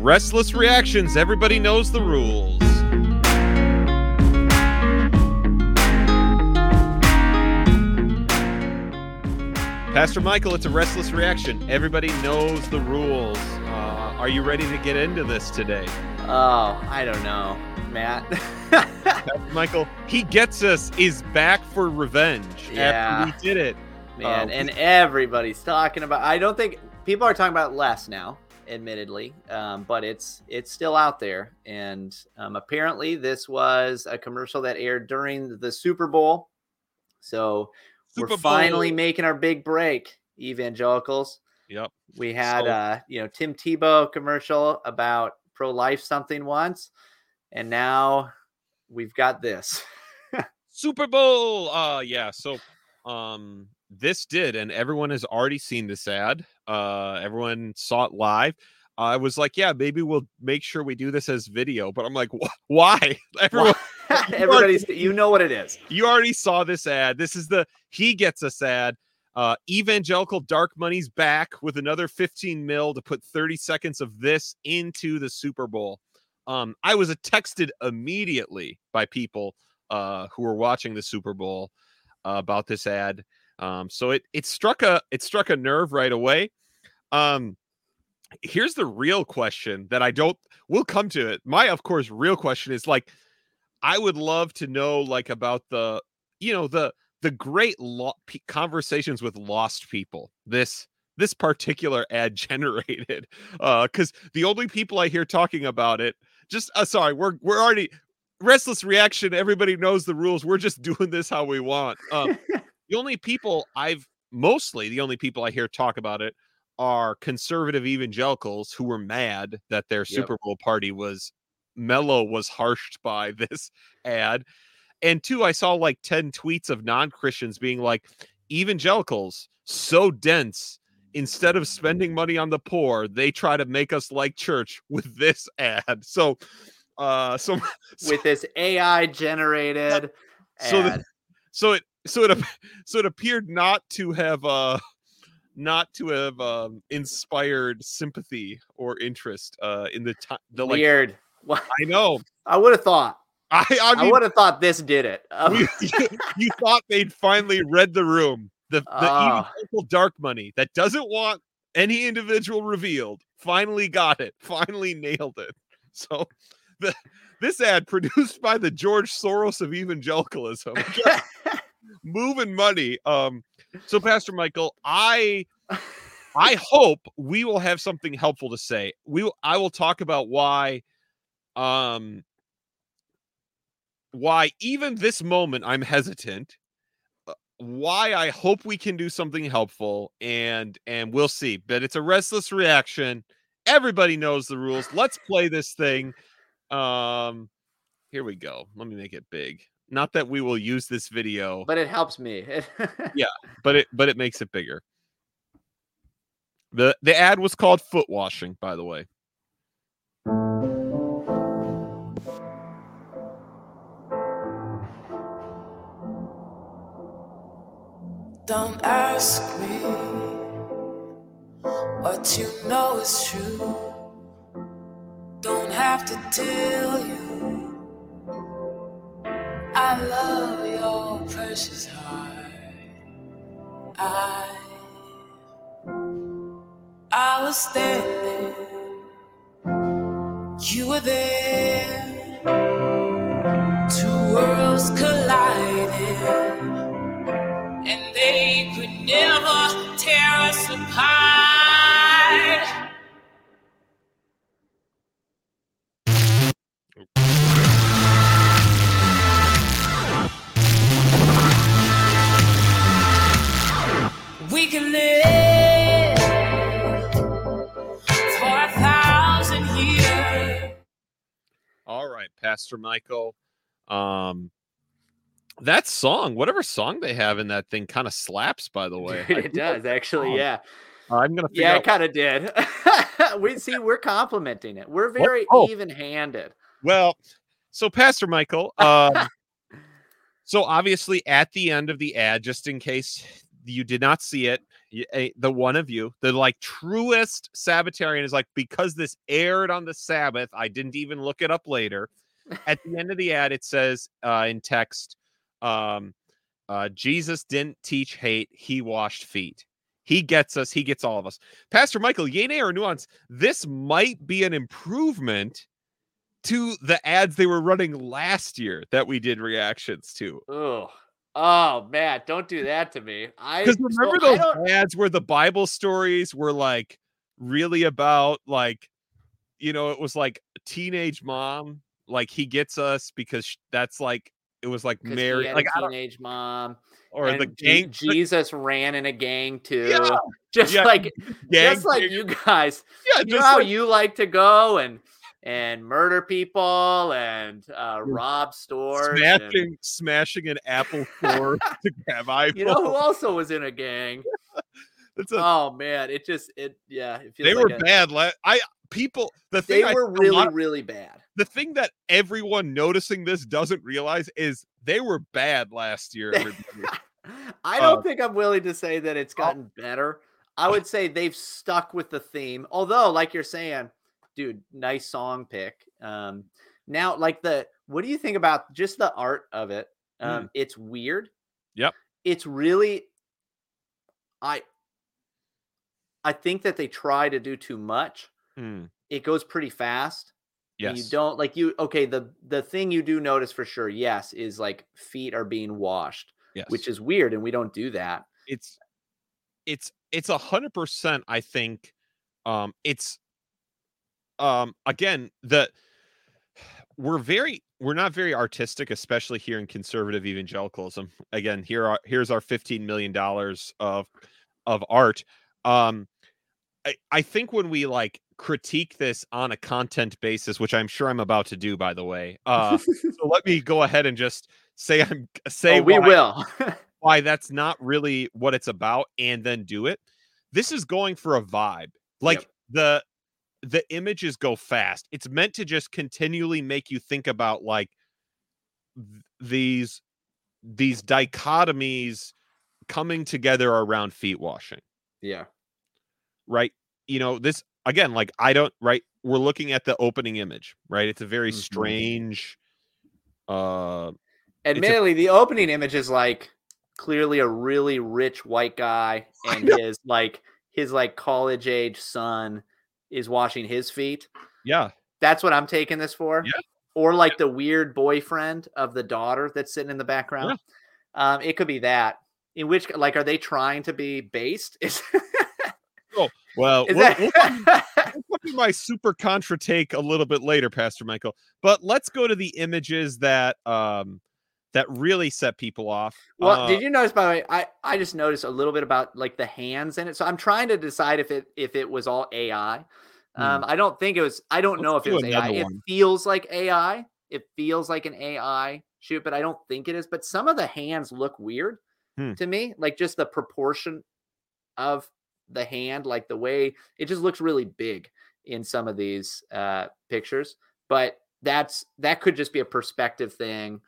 Restless Reactions. Everybody knows the rules. Pastor Michael, it's a restless reaction. Everybody knows the rules. Uh, are you ready to get into this today? Oh, I don't know, Matt. Pastor Michael, he gets us, is back for revenge Yeah. after we did it. Man, Uh, and everybody's talking about. I don't think people are talking about less now, admittedly, um, but it's it's still out there. And um, apparently, this was a commercial that aired during the Super Bowl. So Super we're finally making our big break, evangelicals. Yep. We had, So- uh, you know, Tim Tebow commercial about pro life something once, and now we've got this. Super Bowl. Uh yeah, so um this did and everyone has already seen this ad. Uh everyone saw it live. I was like, yeah, maybe we'll make sure we do this as video, but I'm like, "Wh- why? Everyone Everybody's, you know what it is. you already saw this ad. This is the he gets us ad. Uh, evangelical dark money's back with another 15 mil to put 30 seconds of this into the Super Bowl. Um, I was texted immediately by people uh, who were watching the Super Bowl uh, about this ad. Um, so it it struck a it struck a nerve right away. Um, here's the real question that I don't. We'll come to it. My of course real question is like, I would love to know like about the you know the the great lo- conversations with lost people. This this particular ad generated uh because the only people i hear talking about it just uh, sorry we're we're already restless reaction everybody knows the rules we're just doing this how we want um the only people i've mostly the only people i hear talk about it are conservative evangelicals who were mad that their super bowl party was mellow was harshed by this ad. And two i saw like 10 tweets of non-christians being like evangelicals so dense instead of spending money on the poor they try to make us like church with this ad. So uh so so, with this AI generated so, the- so it so it so it appeared not to have uh not to have um inspired sympathy or interest uh in the time the like Weird. What? i know I would have thought. i i I, would have thought this did it. Um, you, you thought they'd finally read the room. The, the Ah. evangelical dark money that doesn't want any individual revealed finally got it, finally nailed it. So the this ad produced by the George Soros of evangelicalism, just moving money. Um, so Pastor Michael, I I hope we will have something helpful to say. We will, I will talk about why um why even this moment I'm hesitant uh, why I hope we can do something helpful and and we'll see. But it's a restless reaction. Everybody knows the rules. Let's play this thing. Um here we go. Let me make it big not that we will use this video but it helps me. Yeah, but it but it makes it bigger the the ad was called foot washing by the way Don't ask me what you know is true. Don't have to tell you. I love your precious heart. I I was standing. You were there. Two worlds collided and they could never Pastor Michael. Um that song, whatever song they have in that thing kind of slaps by the way. I it does actually. Yeah. I'm going to figure Yeah, it kind of did. we see we're complimenting it. We're very Oh. even-handed. Well, so Pastor Michael, um so obviously at the end of the ad just in case you did not see it, the one of you, the like truest Sabbatarian is like, because this aired on the Sabbath, I didn't even look it up later. At the end of the ad, it says uh, in text, um, uh, Jesus didn't teach hate, he washed feet. He gets us, he gets all of us. Pastor Michael, yay nay or nuance, this might be an improvement to the ads they were running last year that we did reactions to. Oh, oh man, don't do that to me. I Because so remember I those ads where the Bible stories were like really about like, you know, it was like a teenage mom, like he gets us because that's like it was like Mary, like teenage mom, or and the gang, Jesus ran in a gang too. Yeah, just yeah, like gang, just like you guys. yeah, You know just how like, you like to go and and murder people and uh, rob stores. and- smashing, smashing an Apple store to grab iPhone. you know who also was in a gang? A- Oh man, it just it yeah. It feels they like were a- bad. La- I people the They thing I were a really lot- really bad. the thing that everyone noticing this doesn't realize is they were bad last year. I don't Uh, think I'm willing to say that it's gotten better. I would say they've stuck with the theme. Although, like you're saying, dude, nice song pick. Um, now, like the, what do you think about just the art of it? Um, it's weird. Yep. It's really, I, I think that they try to do too much. Hmm, It goes pretty fast. yes. You don't like you. Okay. The the thing you do notice for sure, yes, is like feet are being washed yes. which is weird and we don't do that it's it's it's a hundred percent i think um it's um again the we're very we're not very artistic especially here in conservative evangelicalism again here are here's our 15 million dollars of of art um I, I think when we like critique this on a content basis which i'm sure i'm about to do by the way uh so let me go ahead and just say i'm say oh, we will why that's not really what it's about and then do it. This is going for a vibe. Like Yep. the the images go fast. It's meant to just continually make you think about like th- these these dichotomies coming together around feet washing, yeah right? You know, this again like I don't right we're looking at the opening image, right? It's a very Mhm. strange uh admittedly the opening image is like clearly a really rich white guy and his like his like college age son is washing his feet. Yeah, that's what i'm taking this for. Yeah. or like the weird boyfriend of the daughter that's sitting in the background. Um it could be that. In which like are they trying to be based? Is, well, we'll- we'll that I'll give my super contra take a little bit later, Pastor Michael. But let's go to the images that um that really set people off. Well, Uh, did you notice by the way? I I just noticed a little bit about like the hands in it. So I'm trying to decide if it if it was all AI. Um, I don't think it was. I don't know if Hmm. It was AI. another It feels like AI. It feels like an AI shoot, but I don't think it is. But some of the hands look weird Hmm. to me, like just the proportion of the hand, like the way it just looks really big in some of these uh, pictures. But that's that could just be a perspective thing.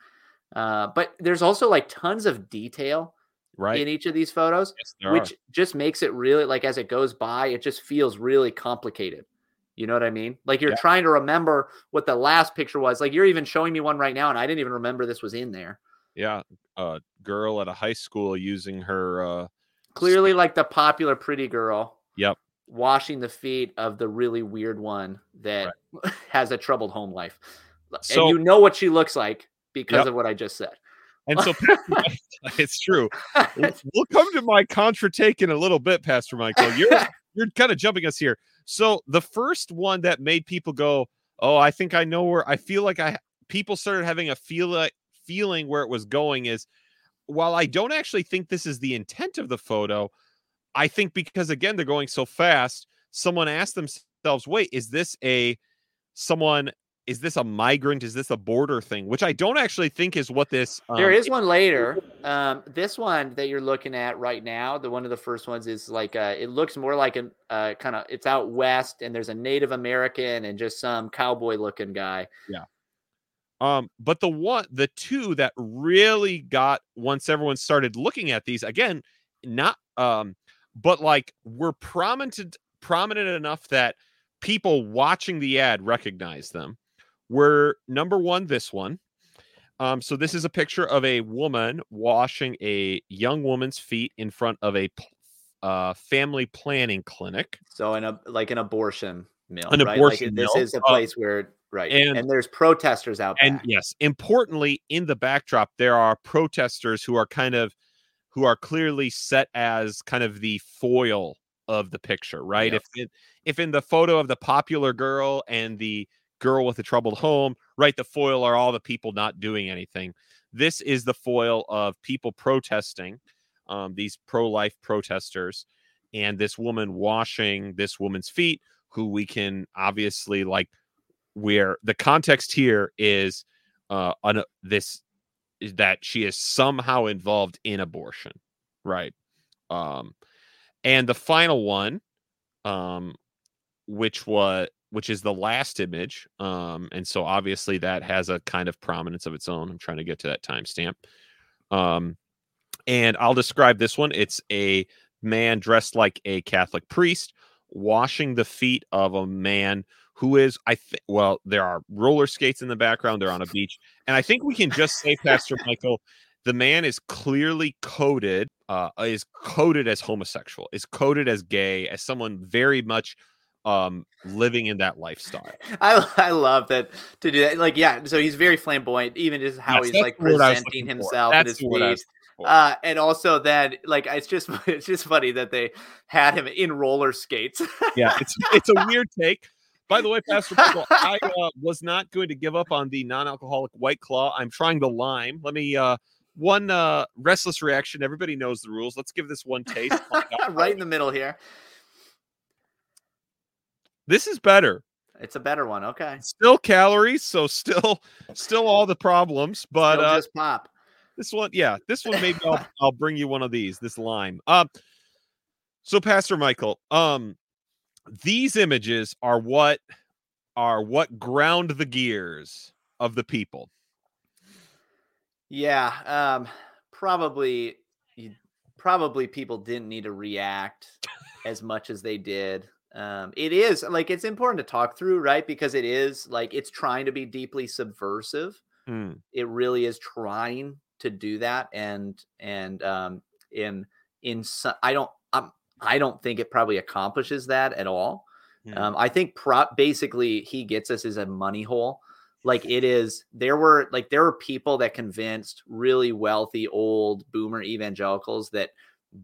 Uh, but there's also like tons of detail right? in each of these photos, Yes, there are. which just makes it really like as it goes by, it just feels really complicated. You know what I mean? Like you're Yeah. trying to remember what the last picture was. Like you're even showing me one right now, and I didn't even remember this was in there. yeah, a girl at a high school using her uh Clearly, like the popular pretty girl. Yep. Washing the feet of the really weird one that has a troubled home life. So- and you know what she looks like because Yep. of what I just said. and so it's true. We'll, we'll come to my contra take in a little bit, Pastor Michael. You're you're kind of jumping us here. So the first one that made people go, "Oh, I think I know where." I feel like I people started having a feel like feeling where it was going is while I don't actually think this is the intent of the photo, I think because again they're going so fast, someone asked themselves, "Wait, is this a someone is this a migrant? Is this a border thing?" Which I don't actually think is what this There um, is one later. Um, this one that you're looking at right now, the one of the first ones is like uh, it looks more like a uh, kind of it's out west, and there's a Native American and just some cowboy looking guy. Um, but the one, the two that really got once everyone started looking at these again, not um, but like we're prominent prominent enough that people watching the ad recognize them. We're number one, this one. Um, so this is a picture of a woman washing a young woman's feet in front of a uh, family planning clinic. So in a like an abortion mill, An right? abortion like, this mill, is a uh, place where right, and- and, there's protesters out there and back. yes importantly in the backdrop there are protesters who are kind of who are clearly set as kind of the foil of the picture right Yep. if it, if in the photo of the popular girl and the girl with the troubled home right the foil are all the people not doing anything this is the foil of people protesting um, these pro-life protesters and this woman washing this woman's feet who we can obviously like where the context here is uh on this is that she is somehow involved in abortion right? Um and the final one um which was which is the last image um and so obviously that has a kind of prominence of its own. I'm trying to get to that timestamp. Um and i'll describe this one. It's a man dressed like a catholic priest washing the feet of a man who is i think well there are roller skates in the background they're on a beach and i think we can just say pastor michael the man is clearly coded uh is coded as homosexual is coded as gay as someone very much um living in that lifestyle I I love that to do that. Like, yeah, so he's very flamboyant, even just how he's that's like the word I was presenting himself and his feet. Uh, and also then like it's just it's just funny that they had him in roller skates. yeah it's it's a weird take by the way pastor michael i uh, was not going to give up on the non-alcoholic white claw i'm trying the lime let me uh one uh restless reaction everybody knows the rules let's give this one taste right in the middle here. this is better It's a better one. Okay. still calories so still still all the problems but Still uh just pop. this one yeah this one maybe I'll, I'll bring you one of these this lime um so pastor michael um these images are what are what ground the gears of the people Yeah. Um probably you, probably people didn't need to react as much as they did. Um, it is like it's important to talk through, right? Because it is like it's trying to be deeply subversive. Hmm. It really is trying to do that, and and um, in in so, I don't I don't think it probably accomplishes that at all. Hmm. Um, I think prop basically he gets us as a money hole. Like it is, there were like there were people that convinced really wealthy old boomer evangelicals that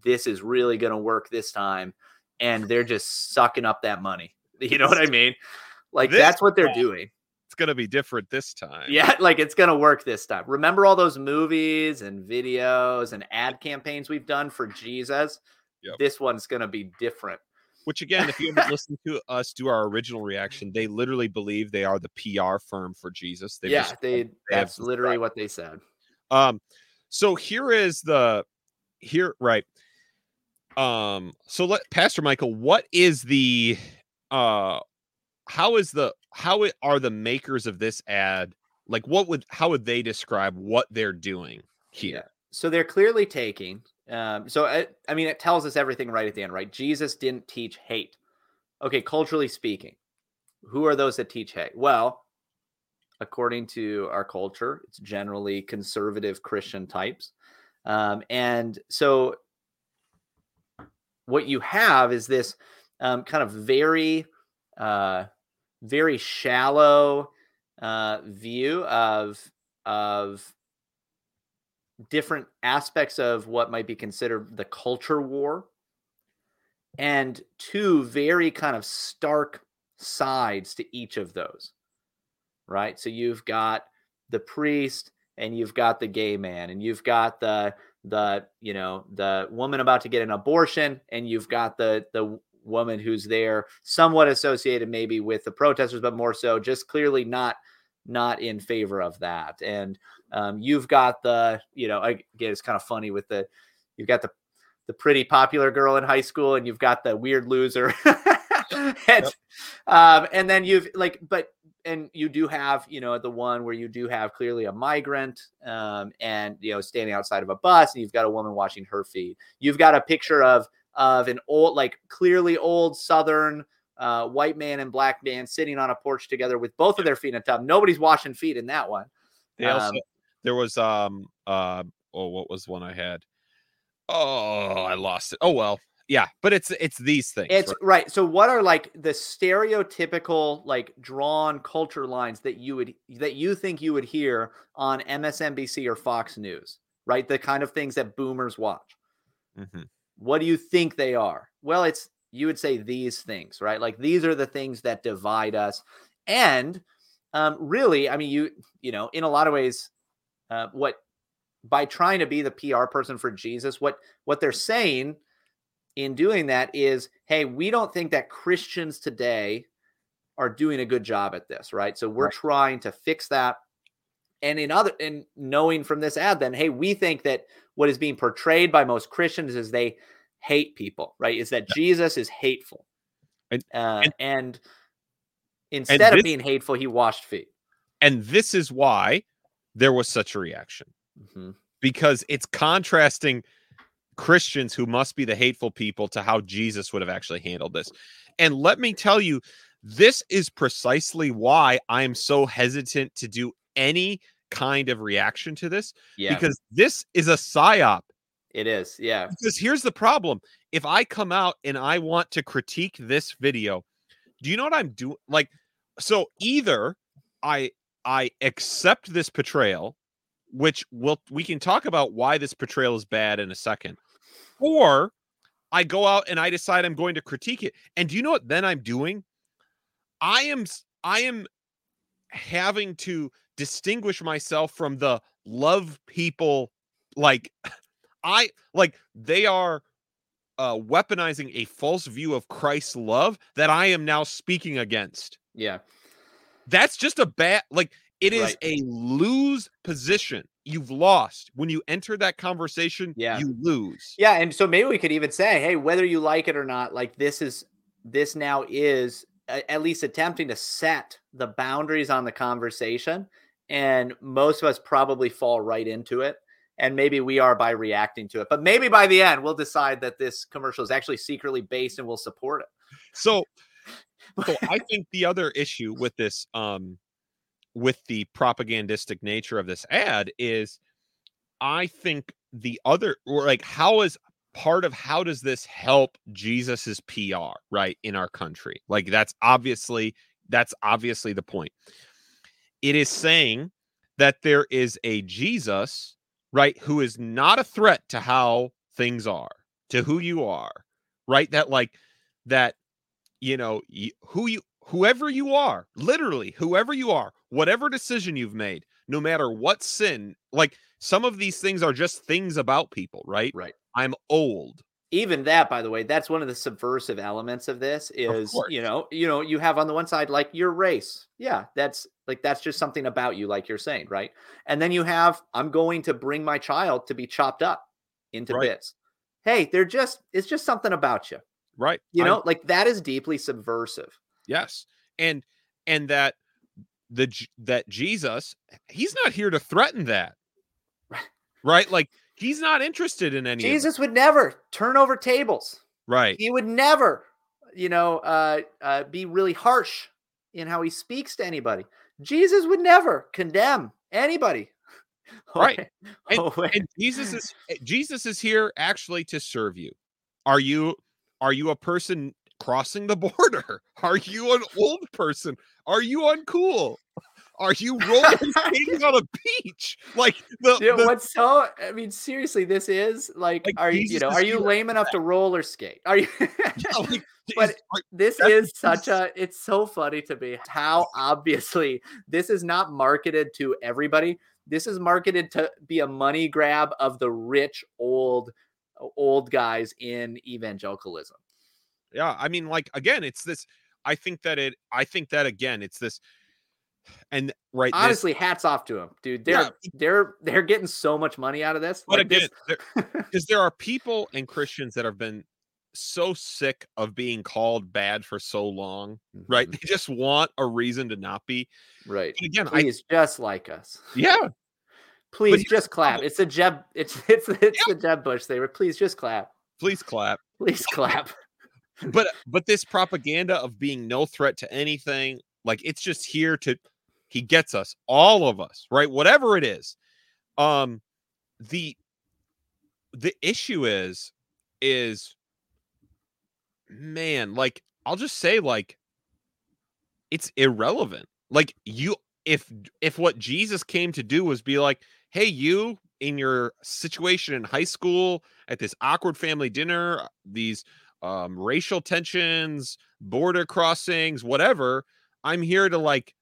this is really going to work this time, and they're just sucking up that money. You know what I mean? Like This that's what they're time. doing. it's gonna be different this time Yeah, like it's gonna work this time. Remember all those movies and videos and ad campaigns we've done for Jesus? Yep. This one's gonna be different. which again if you haven't listened to us do our original reaction they literally believe they are the pr firm for jesus They've yeah, just- they have that's literally what they said. Um, so here is the here right. Um, so let Pastor Michael, what is the uh how is the how it, are the makers of this ad like what would how would they describe what they're doing here? So they're clearly taking. Um, so I, I mean, it tells us everything right at the end, right? Jesus didn't teach hate. Okay, culturally speaking, who are those that teach hate? Well, according to our culture, it's generally conservative Christian types. Um, and so what you have is this um, kind of very, uh, very shallow uh, view of of different aspects of what might be considered the culture war and two very kind of stark sides to each of those right? So you've got the priest and you've got the gay man and you've got the the you know the woman about to get an abortion and you've got the the woman who's there somewhat associated maybe with the protesters but more so just clearly not not in favor of that. And um, you've got the you know again it's kind of funny with the you've got the the pretty popular girl in high school and you've got the weird loser and, um, and then you've like but and you do have you know the one where you do have clearly a migrant um, and you know standing outside of a bus and you've got a woman watching her feet. You've got a picture of of an old, like clearly old Southern uh, white man and black man sitting on a porch together with both of their feet in a tub. Nobody's washing feet in that one. They also, Um, there was um uh oh what was one I had? Oh, I lost it. Oh well, yeah, but it's it's these things. It's right? right. So what are like the stereotypical like drawn culture lines that you would that you think you would hear on MSNBC or Fox News, right? The kind of things that boomers watch. Mhm. What do you think they are? Well, it's you would say these things, right? Like these are the things that divide us. And um really, I mean you you know, in a lot of ways uh what by trying to be the PR person for Jesus, what what they're saying in doing that is, hey, we don't think that Christians today are doing a good job at this, right? So we're Right. trying to fix that. And in other and knowing from this ad, then, hey, we think that what is being portrayed by most Christians is they hate people, right? Is that Jesus is hateful. And- uh, and- and, instead of this- being hateful, he washed feet. And this is why there was such a reaction Mhm. because it's contrasting Christians who must be the hateful people to how Jesus would have actually handled this. And let me tell you, this is precisely why I'm so hesitant to do any kind of reaction to this Yeah, because this is a psyop. It is. Yeah. Because here's the problem. If I come out and I want to critique this video, do you know what I'm doing? Like, so either I I accept this portrayal, which will we can talk about why this portrayal is bad in a second, or I go out and I decide I'm going to critique it. And do you know what then I'm doing? I am I am having to distinguish myself from the love people like I like they are uh weaponizing a false view of Christ's love that I am now speaking against. Yeah. That's just a bad like it is Right. a lose position. You've lost. When you enter that conversation, Yeah. you lose. Yeah, and so maybe we could even say, hey, whether you like it or not, like this is this now is at least attempting to set the boundaries on the conversation, and most of us probably fall right into it. And maybe we are by reacting to it, but maybe by the end we'll decide that this commercial is actually secretly based and we'll support it. So so I think the other issue with this um with the propagandistic nature of this ad is I think the other or like how is part of how does this help Jesus's PR right in our country? Like that's obviously that's obviously the point. It is saying that there is a Jesus, right, who is not a threat to how things are, to who you are, right? That like that you know who you whoever you are literally whoever you are whatever decision you've made no matter what sin like some of these things are just things about people right Right. i'm old even that by the way that's one of the subversive elements of this is course. you know you know you have on the one side like your race. Yeah that's like that's just something about you like you're saying right? And then you have i'm going to bring my child to be chopped up into Right. bits. Hey they're just it's just something about you. Right. You I'm- know like that is deeply subversive. Yes. And and that the that jesus he's not here to threaten that. Right. right? Like he's not interested in any jesus would never turn over tables right he would never you know uh, uh be really harsh in how he speaks to anybody jesus would never condemn anybody Right. And- Oh, and Jesus is eh, Jesus is here actually to serve you. Are you are you a person crossing the border? Are you an old person? Are you uncool? Are you roller skating on a beach? Like the, Dude, the- what's so i mean seriously this is like, Like, are you you know are you lame enough to roller skate are you yeah, like, but are- this is such a it's so funny to me how obviously this is not marketed to everybody this is marketed to be a money grab of the rich old old guys in evangelicalism yeah, I mean, like again, it's this. I think that it. I think that again, it's this. And right, this- honestly hats off to them dude they're Yeah. they're they're getting so much money out of this but Like, again, because there are people and Christians that have been so sick of being called bad for so long, right? Mhm. They just want a reason to not be. right again, I just like us yeah, please just clap it's a jeb it's it's it's the jeb bush they were please just clap please clap. Please clap. but but this propaganda of being no threat to anything, like it's just here to he gets us, all of us, right? Whatever it is. Um the the issue is is man, like I'll just say like it's irrelevant. Like you if if what Jesus came to do was be like, "Hey you in your situation in high school at this awkward family dinner, these um racial tensions, border crossings, whatever, I'm here to like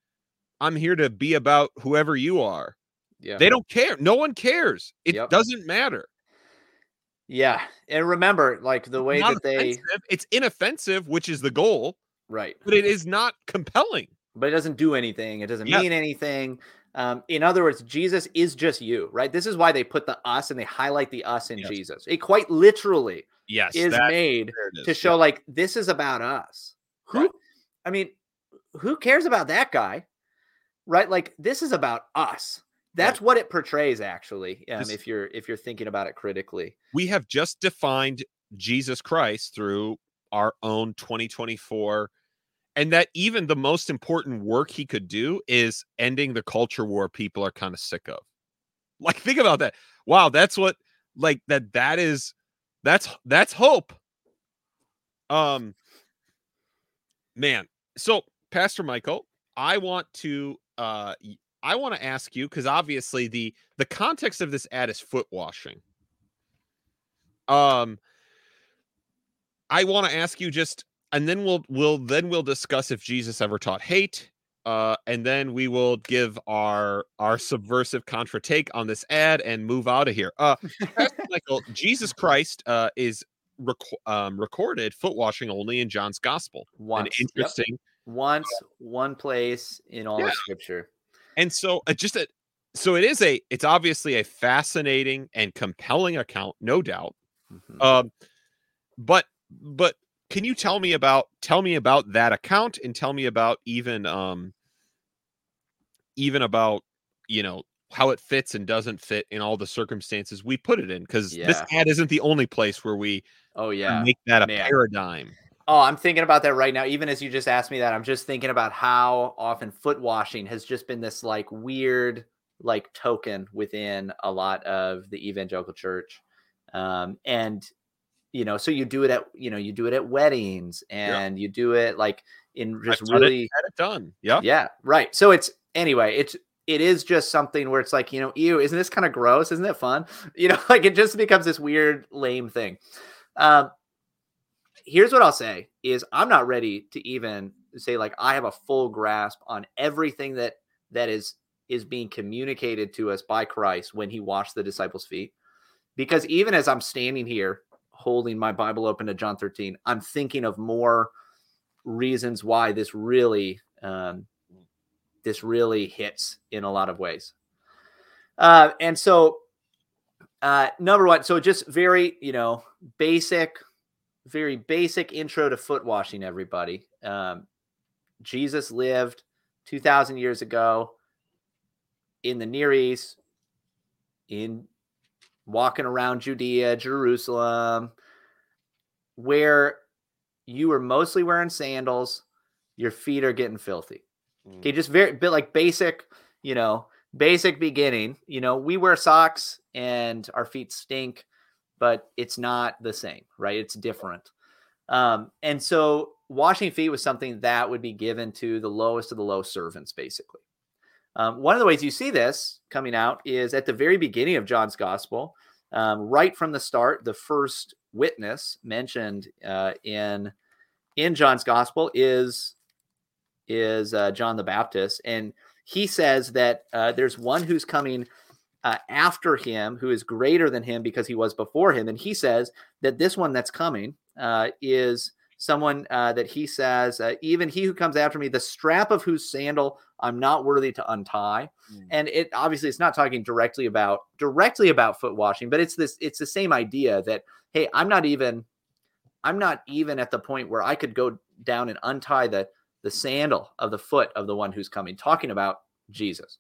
I'm here to be about whoever you are." Yeah. They don't care. No one cares. It Yep. doesn't matter. Yeah. And remember, like the way that they it's inoffensive, which is the goal, right. but it is not compelling. but it doesn't do anything. It doesn't Yeah. mean anything. Um, in other words, Jesus is just you, right? This is why they put the us and they highlight the us in Yes. Jesus. It quite literally Yes, is that- made is. to show like this is about us. Who Right. I mean, who cares about that guy? Right? Like this is about us. That's what it portrays actually. Um, This- if you're if you're thinking about it critically. we have just defined Jesus Christ through our own 2024 and that even the most important work he could do is ending the culture war people are kind of sick of. Like think about that. Wow, that's what like that that is that's that's hope. Um man. So, Pastor Michael, I want to uh I want to ask you cuz obviously the the context of this ad is foot washing. Um I want to ask you just and then we'll we'll then we'll discuss if Jesus ever taught hate uh and then we will give our our subversive contra take on this ad and move out of here. Uh Pastor Michael, Jesus Christ uh is rec- um, recorded foot washing only in John's gospel. Once. An Yep. Once, one place in all Yeah. of scripture. and so uh, just a so it is a it's obviously a fascinating and compelling account no doubt Mhm. um but but can you tell me about tell me about that account and tell me about even um even about you know how it fits and doesn't fit in all the circumstances we put it in because this ad isn't the only place where we oh yeah. make that a man. paradigm Oh, I'm thinking about that right now. Even as you just asked me that, I'm just thinking about how often foot washing has just been this like weird like token within a lot of the evangelical church. Um, and you know, so you do it at you know, you do it at weddings and you do it like in just I've it, really had it done yeah yeah, right. So it's anyway, it's it is just something where it's like, you know, ew, isn't this kind of gross? Isn't it fun? You know, like it just becomes this weird, lame thing. Um, here's what I'll say is I'm not ready to even say like I have a full grasp on everything that that is is being communicated to us by Christ when he washed the disciples' feet. Because even as I'm standing here holding my Bible open to John 13, I'm thinking of more reasons why this really um, this really hits in a lot of ways. Uh, and so, uh, number one, so just very, you know, basic, very basic intro to foot washing, everybody. Um, Jesus lived 2,000 years ago in the Near East, in walking around Judea, Jerusalem, where you were mostly wearing sandals, your feet are getting filthy. Okay, just very bit like basic, you know, basic beginning. You know, we wear socks and our feet stink, but it's not the same, right? It's different. Um, and so washing feet was something that would be given to the lowest of the low servants, basically. Um, one of the ways you see this coming out is at the very beginning of John's gospel, um, right from the start, the first witness mentioned uh, in in John's gospel is is uh, John the Baptist, and he says that uh, there's one who's coming uh, after him who is greater than him because he was before him, and he says that this one that's coming uh, is someone uh, that he says uh, even he who comes after me, the strap of whose sandal I'm not worthy to untie, Mm. and it obviously it's not talking directly about directly about foot washing, but it's this it's the same idea that hey, I'm not even I'm not even at the point where I could go down and untie the the sandal of the foot of the one who's coming, talking about Jesus.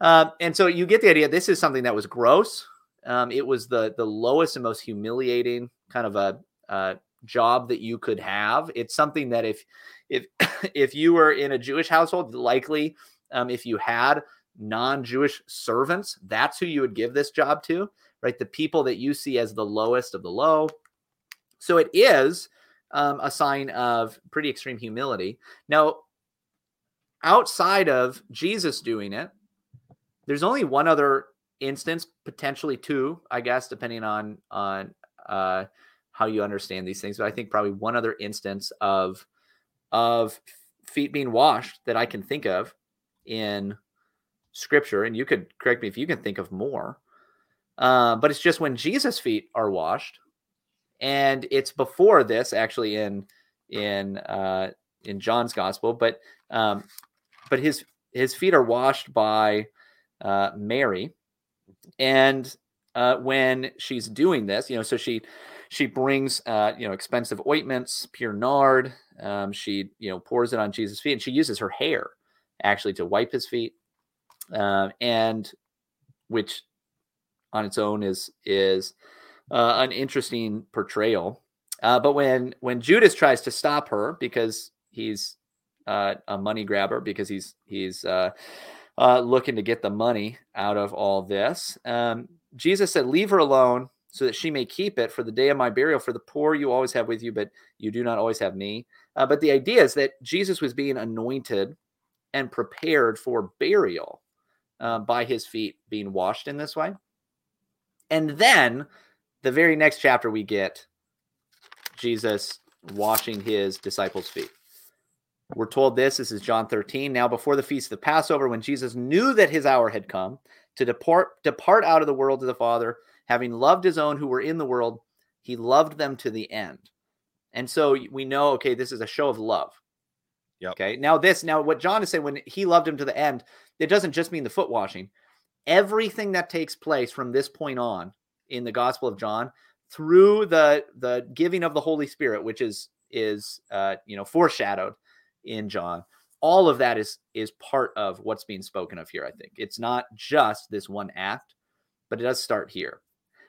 Um, and so you get the idea. This is something that was gross. Um, it was the the lowest and most humiliating kind of a job that you could have. It's something that if if if you were in a Jewish household, likely um, if you had non-Jewish servants, that's who you would give this job to, right? The people that you see as the lowest of the low. So it is um, a sign of pretty extreme humility. Now, outside of Jesus doing it, there's only one other instance, potentially two, I guess, depending on on uh, how you understand these things. But I think probably one other instance of of feet being washed that I can think of in scripture, and you could correct me if you can think of more. Uh, but it's just when Jesus' feet are washed, and it's before this actually in in uh, in John's gospel, but um, but his his feet are washed by uh, Mary, and uh, when she's doing this, you know, so she she brings uh, you know expensive ointments, pure nard. Um, she you know pours it on Jesus' feet, and she uses her hair actually to wipe his feet, uh, and which on its own is is uh, an interesting portrayal. Uh, but when when Judas tries to stop her because he's uh, a money grabber because he's he's uh, uh, looking to get the money out of all this, um, Jesus said, "Leave her alone." So that she may keep it for the day of my burial. For the poor you always have with you, but you do not always have me. Uh, but the idea is that Jesus was being anointed and prepared for burial uh, by his feet being washed in this way. And then the very next chapter, we get Jesus washing his disciples' feet. We're told this. This is John 13. Now, before the feast of the Passover, when Jesus knew that his hour had come to depart, depart out of the world to the Father, having loved his own who were in the world, he loved them to the end. And so we know, okay, this is a show of love. Yep. Okay. Now, this, now what John is saying, when he loved him to the end, it doesn't just mean the foot washing. Everything that takes place from this point on in the Gospel of John through the the giving of the Holy Spirit, which is is uh, you know foreshadowed in John. All of that is is part of what's being spoken of here. I think it's not just this one act, but it does start here.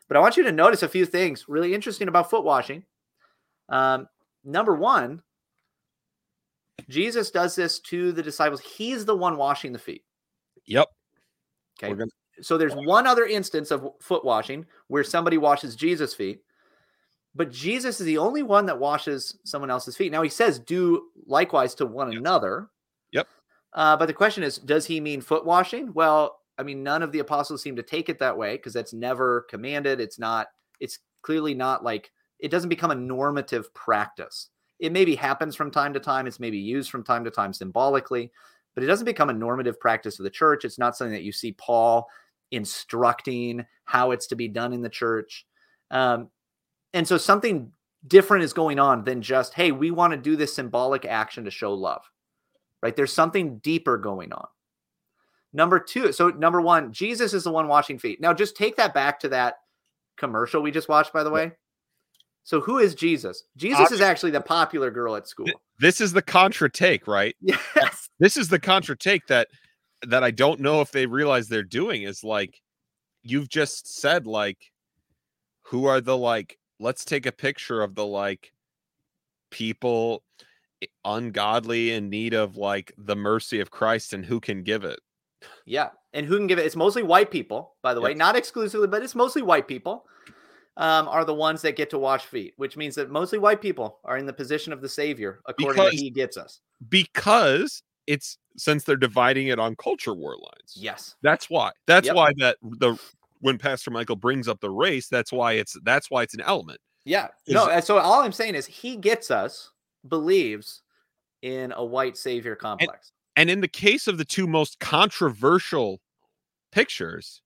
But I want you to notice a few things really interesting about foot washing. Um, number one, Jesus does this to the disciples. He's the one washing the feet. Yep. Okay. Gonna- So there's one other instance of foot washing where somebody washes Jesus' feet, but Jesus is the only one that washes someone else's feet. Now he says, "Do likewise to one Yep. another." Yep. Uh, but the question is, does he mean foot washing? Well, I mean, none of the apostles seem to take it that way because that's never commanded. It's not. It's clearly not like it doesn't become a normative practice. It maybe happens from time to time. It's maybe used from time to time symbolically, but it doesn't become a normative practice of the church. It's not something that you see Paul instructing how it's to be done in the church. Um, and so something different is going on than just, hey, we want to do this symbolic action to show love, right? There's something deeper going on. Number two, so number one, Jesus is the one washing feet. Now, just take that back to that commercial we just watched, by the way. So, who is Jesus? Jesus is actually the popular girl at school. This is the contra take, right? Yes. This is the contra take that that I don't know if they realize they're doing is like you've just said like who are the like let's take a picture of the like people ungodly in need of like the mercy of Christ and who can give it. Yeah. And who can give it? It's mostly white people, by the way, not exclusively, but it's mostly white people um, are the ones that get to wash feet, which means that mostly white people are in the position of the Savior, according Because- to He gets us. Because it's since they're dividing it on culture war lines. Yes. That's why. That's Yep. why that the when Pastor Michael brings up the race, that's why it's that's why it's an element. Yeah. Is- No. So all I'm saying is He gets us, believes in a white Savior complex. And in the case of the two most controversial pictures,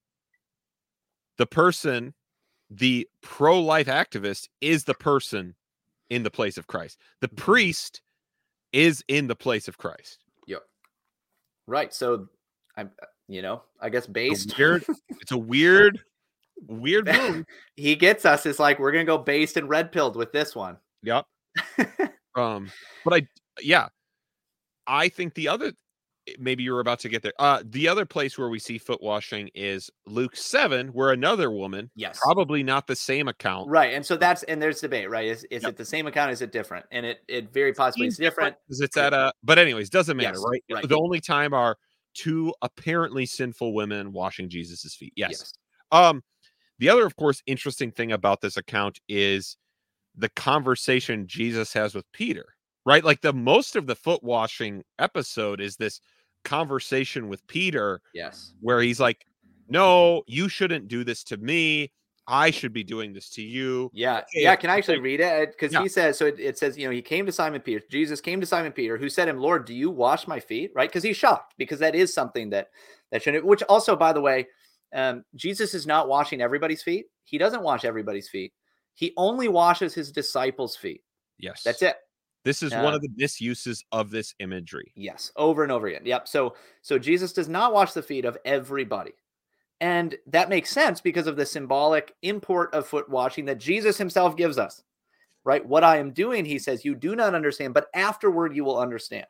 the person, the pro life activist, is the person in the place of Christ. The Mhm. priest is in the place of Christ. Yep. Right. So I'm, you know, I guess It's based. a weird, it's a weird, weird move. he gets us. It's like we're gonna go based and red pilled with this one. Yep. Um, but I, yeah, I think the other, maybe you were about to get there. Uh, the other place where we see foot washing is Luke 7, where another woman, Yes. probably not the same account, Right. And so that's and there's debate, right? Is is Yep. it the same account? Is it different? And it it very possibly is different. because it's at a, but anyways, doesn't matter, Yes, right? right. The only time are two apparently sinful women washing Jesus's feet. Yes. Yes. Um, the other, of course, interesting thing about this account is the conversation Jesus has with Peter, right? Like the most of the foot washing episode is this conversation with Peter Yes. where he's like, No, you shouldn't do this to me. I should be doing this to you. Yeah. Yeah. Can I actually read it? Because Yeah. he says so. It, it says you know he came to Simon Peter. Jesus came to Simon Peter, who said to him, "Lord, do you wash my feet?" Right? Because he's shocked because that is something that that shouldn't, Which also, by the way, um, Jesus is not washing everybody's feet. He doesn't wash everybody's feet. He only washes his disciples' feet. Yes. That's it. This is Yeah. one of the misuses of this imagery. Yes, over and over again. Yep. So so Jesus does not wash the feet of everybody. And that makes sense because of the symbolic import of foot washing that Jesus himself gives us. Right? What I am doing, he says, you do not understand, but afterward you will understand.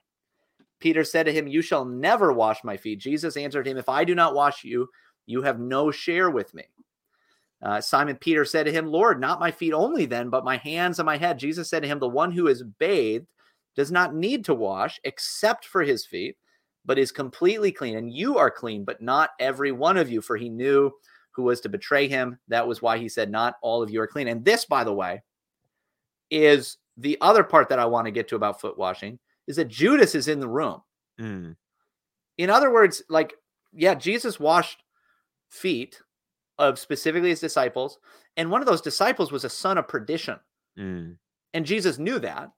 Peter said to him, You shall never wash my feet. Jesus answered him, If I do not wash you, you have no share with me. Uh, Simon Peter said to him, Lord, not my feet only then, but my hands and my head. Jesus said to him, The one who is bathed does not need to wash except for his feet, but is completely clean. And you are clean, but not every one of you, for he knew who was to betray him. That was why he said, Not all of you are clean. And this, by the way, is the other part that I want to get to about foot washing is that Judas is in the room. Mm, In other words, like, yeah, Jesus washed feet of specifically his disciples. And one of those disciples was a son of perdition. mm, and Jesus knew that.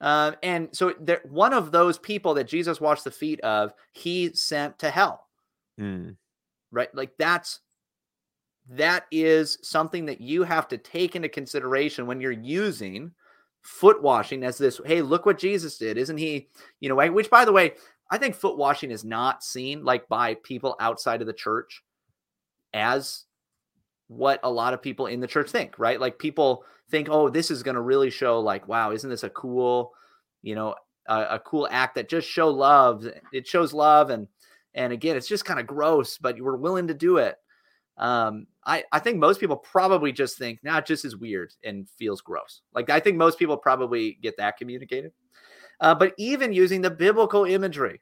Uh, and so there, one of those people that Jesus washed the feet of, he sent to hell, mm. right? Like that's that is something that you have to take into consideration when you're using foot washing as this. Hey, look what Jesus did, isn't he? You know, which by the way, I think foot washing is not seen like by people outside of the church as what a lot of people in the church think, right? Like people think, oh, this is going to really show, like, wow, isn't this a cool, you know, a, a cool act that just show love? It shows love, and and again, it's just kind of gross, but you were willing to do it. Um, I I think most people probably just think, nah, it just is weird and feels gross. Like I think most people probably get that communicated. Uh, but even using the biblical imagery,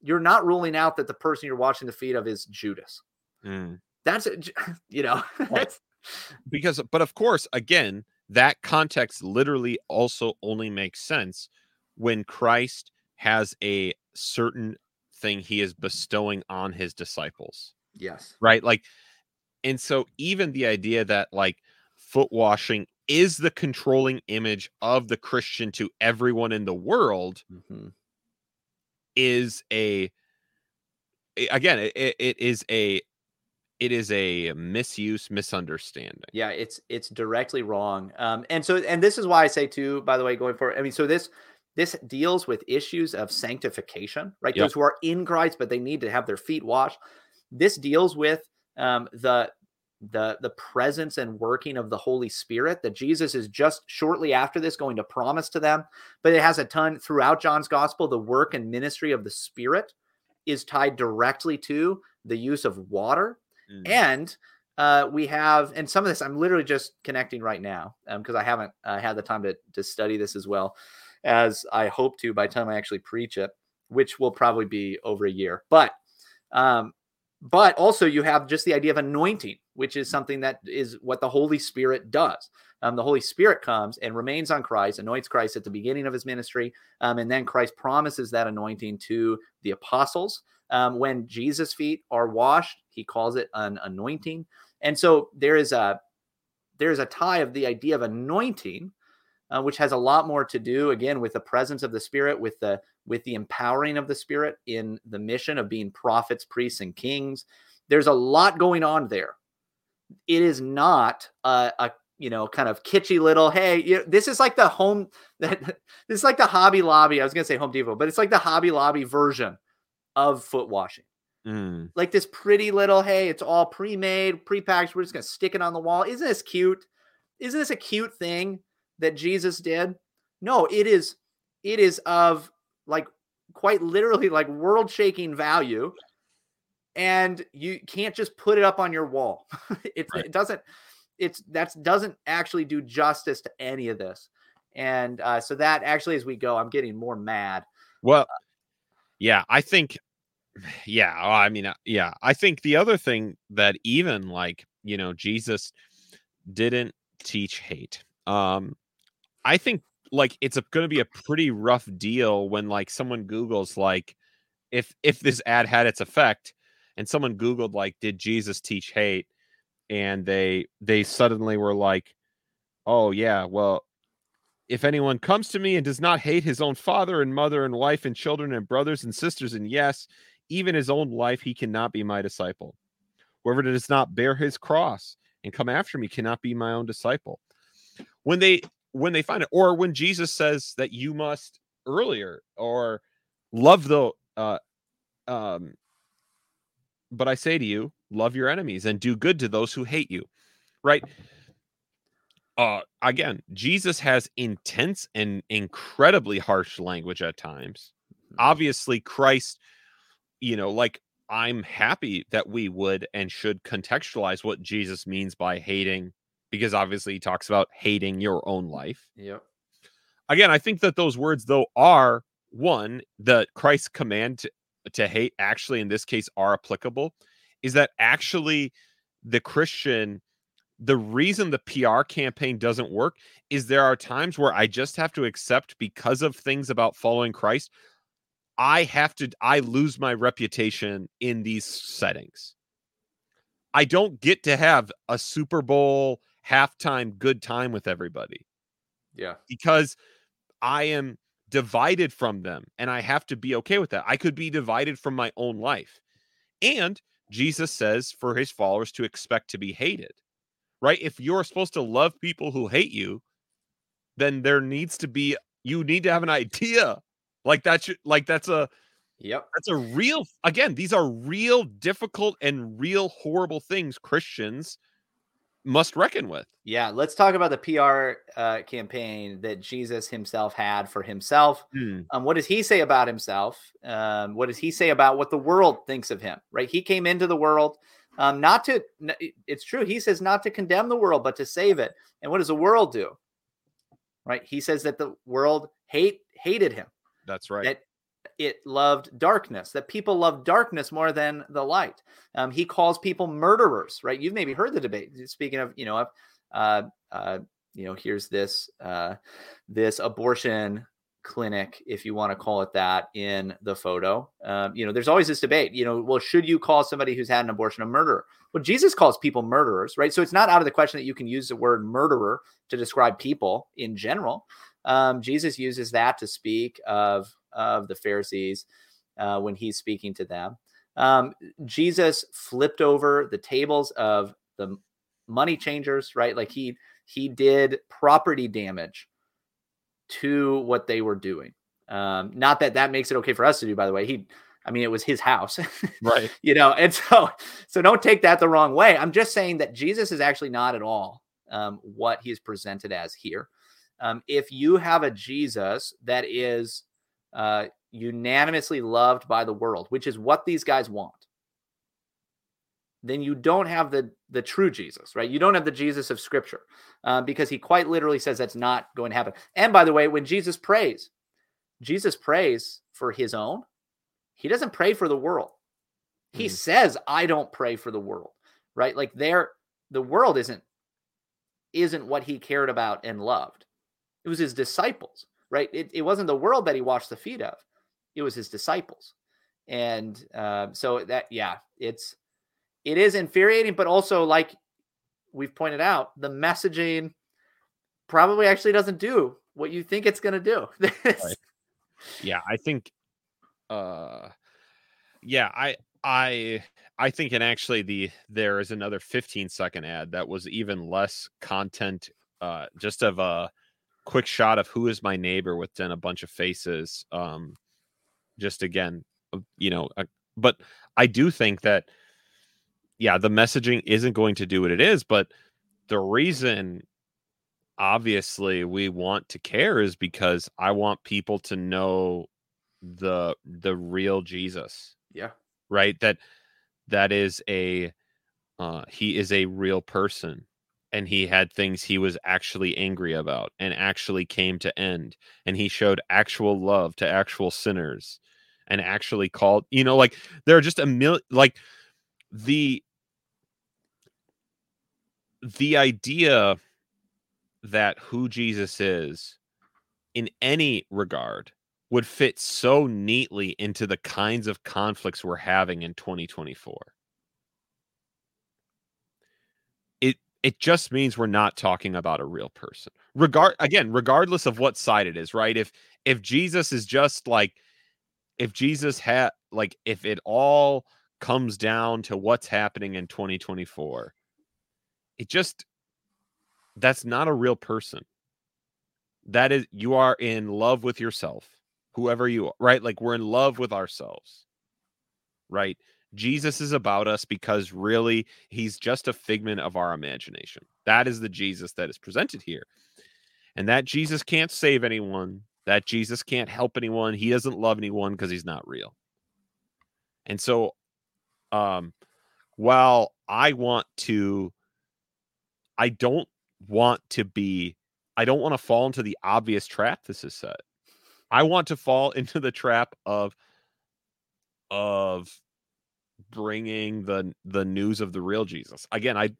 you're not ruling out that the person you're watching the feet of is Judas. Mm. That's you know, that's- because but of course again that context literally also only makes sense when christ has a certain thing he is bestowing on his disciples yes, right like and so even the idea that like foot washing is the controlling image of the christian to everyone in the world Mhm. is a again it- it is a it is a misuse misunderstanding yeah, it's it's directly wrong. Um, and so and this is why I say too, by the way, going forward, I mean, so this this deals with issues of sanctification, right? Yep. Those who are in Christ, but they need to have their feet washed. This deals with um, the the the presence and working of the Holy Spirit that Jesus is just shortly after this going to promise to them. But it has a ton throughout John's gospel. The work and ministry of the Spirit is tied directly to the use of water Mm. and uh, we have, and some of this I'm literally just connecting right now because I haven't uh, had the time to, to study this as well as I hope to by the time I actually preach it, which will probably be over a year. But, um, but also you have just the idea of anointing, which is something that is what the Holy Spirit does. Um, the Holy Spirit comes and remains on Christ, anoints Christ at the beginning of his ministry, um, and then Christ promises that anointing to the apostles. Um, when Jesus' feet are washed, he calls it an anointing. And so there is a there is a tie of the idea of anointing, uh, which has a lot more to do again with the presence of the Spirit, with the with the empowering of the Spirit in the mission of being prophets, priests, and kings. There's a lot going on there. It is not a, a you know kind of kitschy little hey you this is like the home that this is like the Hobby Lobby. I was gonna say Home Depot, but it's like the Hobby Lobby version of foot washing. Mm. like this pretty little hey it's all pre-made pre-packaged we're just gonna stick it on the wall. Isn't this cute? Isn't this a cute thing that jesus did? No it is it is of like quite literally like world shaking value and you can't just put it up on your wall. It, Right. it doesn't it's that's doesn't actually do justice to any of this. And uh, so that actually as we go i'm getting more mad. Well, yeah, I think, yeah, oh, I mean, uh, yeah, I think the other thing that even like, you know, Jesus didn't teach hate. Um, I think like it's going to be a pretty rough deal when like someone Googles like if if this ad had its effect and someone Googled like, did Jesus teach hate? And they they suddenly were like, oh yeah, well, if anyone comes to me and does not hate his own father and mother and wife and children and brothers and sisters, and yes, even his own life, he cannot be my disciple. Whoever does not bear his cross and come after me cannot be my own disciple. When they when they find it, or when Jesus says that you must earlier or love the uh um but I say to you, love your enemies and do good to those who hate you. Right? uh again jesus has intense and incredibly harsh language at times obviously christ you know like i'm happy that we would and should contextualize what jesus means by hating because obviously he talks about hating your own life yep again i think that those words though are one that christ's command to, to hate actually in this case are applicable is that actually the christian the reason the PR campaign doesn't work is there are times where I just have to accept because of things about following Christ. I have to, I lose my reputation in these settings. I don't get to have a Super Bowl halftime good time with everybody yeah because I am divided from them and I have to be okay with that. I could be divided from my own life. And Jesus says for his followers to expect to be hated right? If you're supposed to love people who hate you, then there needs to be you need to have an idea. Like that's like that's a yep. that's a real again, these are real difficult and real horrible things Christians must reckon with. yeah let's talk about the pr uh, campaign that jesus himself had for himself. Hmm. um, what does he say about himself? Um, what does he say about what the world thinks of him right? He came into the world um, not to it's true he says not to condemn the world but to save it. And what does the world do? Right? He says that the world hate hated him That's right. that it loved darkness that people love darkness more than the light. Um, he calls people murderers right? You've maybe heard the debate speaking of you know of uh, uh, you know here's this uh, this abortion clinic if you want to call it that in the photo. Um, you know there's always this debate you know well should you call somebody who's had an abortion a murderer? Well jesus calls people murderers right? So it's not out of the question that you can use the word murderer to describe people in general um, jesus uses that to speak of of the pharisees uh, when he's speaking to them um, jesus flipped over the tables of the money changers right like he he did property damage to what they were doing. Um, not that that makes it okay for us to do, by the way. He, I mean, it was his house, Right. you know, and so so don't take that the wrong way. I'm just saying that Jesus is actually not at all um, what he is presented as here. Um, if you have a Jesus that is uh, unanimously loved by the world, which is what these guys want, then you don't have the the true Jesus, right? You don't have the Jesus of Scripture, uh, because he quite literally says that's not going to happen. And by the way, when Jesus prays, Jesus prays for his own. He doesn't pray for the world. He Mhm. says, "I don't pray for the world," right? Like there, the world isn't isn't what he cared about and loved. It was his disciples, right? It, it wasn't the world that he washed the feet of. It was his disciples, and uh, so that yeah, it's it is infuriating, but also like we've pointed out, the messaging probably actually doesn't do what you think it's going to do. Right. yeah i think uh yeah i i i think and actually the there is another 15 second ad that was even less content uh just of a quick shot of who is my neighbor within a bunch of faces um just again uh, you know uh, but i do think that yeah the messaging isn't going to do what it is but the reason obviously we want to care is because I want people to know the the real Jesus, Yeah. right? That that is a uh he is a real person and he had things he was actually angry about and actually came to end and he showed actual love to actual sinners and actually called you know like there are just a million like the the idea that who Jesus is in any regard would fit so neatly into the kinds of conflicts we're having in 2024. It just means we're not talking about a real person. Regard again, regardless of what side it is, right? If if Jesus is just like if Jesus had like if it all comes down to what's happening in 2024, it just that's not a real person. That is you are in love with yourself, whoever you are, right? Like we're in love with ourselves. Right? Jesus is about us because really he's just a figment of our imagination. That is the Jesus that is presented here. And that Jesus can't save anyone. That Jesus can't help anyone. He doesn't love anyone because he's not real. And so um while I want to I don't want to be I don't want to fall into the obvious trap this is set. I want to fall into the trap of of bringing the the news of the real Jesus. Again, I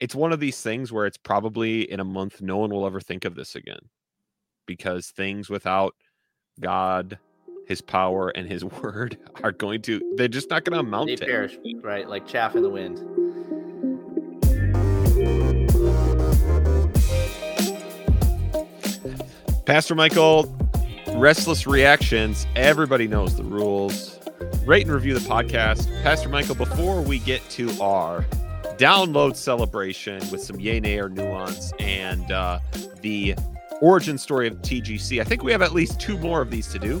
it's one of these things where it's probably in a month no one will ever think of this again because things without God, his power and his word are going to they're just not going to amount They to perish, right? Like chaff in the wind. Pastor Michael, restless reactions. Everybody knows the rules. Rate and review the podcast. Pastor Michael, before we get to our download celebration with some yay nay or nuance and uh, the origin story of TGC, I think we have at least two more of these to do.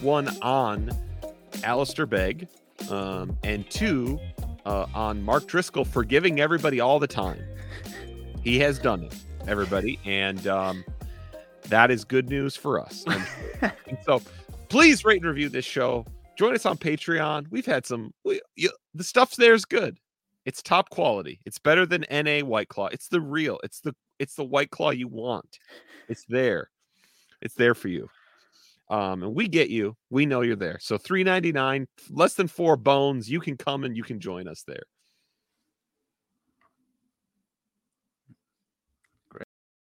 One on Alistair Begg, um, and two uh, on Mark Driscoll forgiving everybody all the time. He has done it, everybody, and um, that is good news for us. So, please rate and review this show. Join us on Patreon. We've had some. We, you, the stuff there is good. It's top quality. It's better than NA White Claw. It's the real. It's the it's the White Claw you want. It's there. It's there for you. Um, and we get you. We know you're there. So three ninety nine, less than four bones. You can come and you can join us there.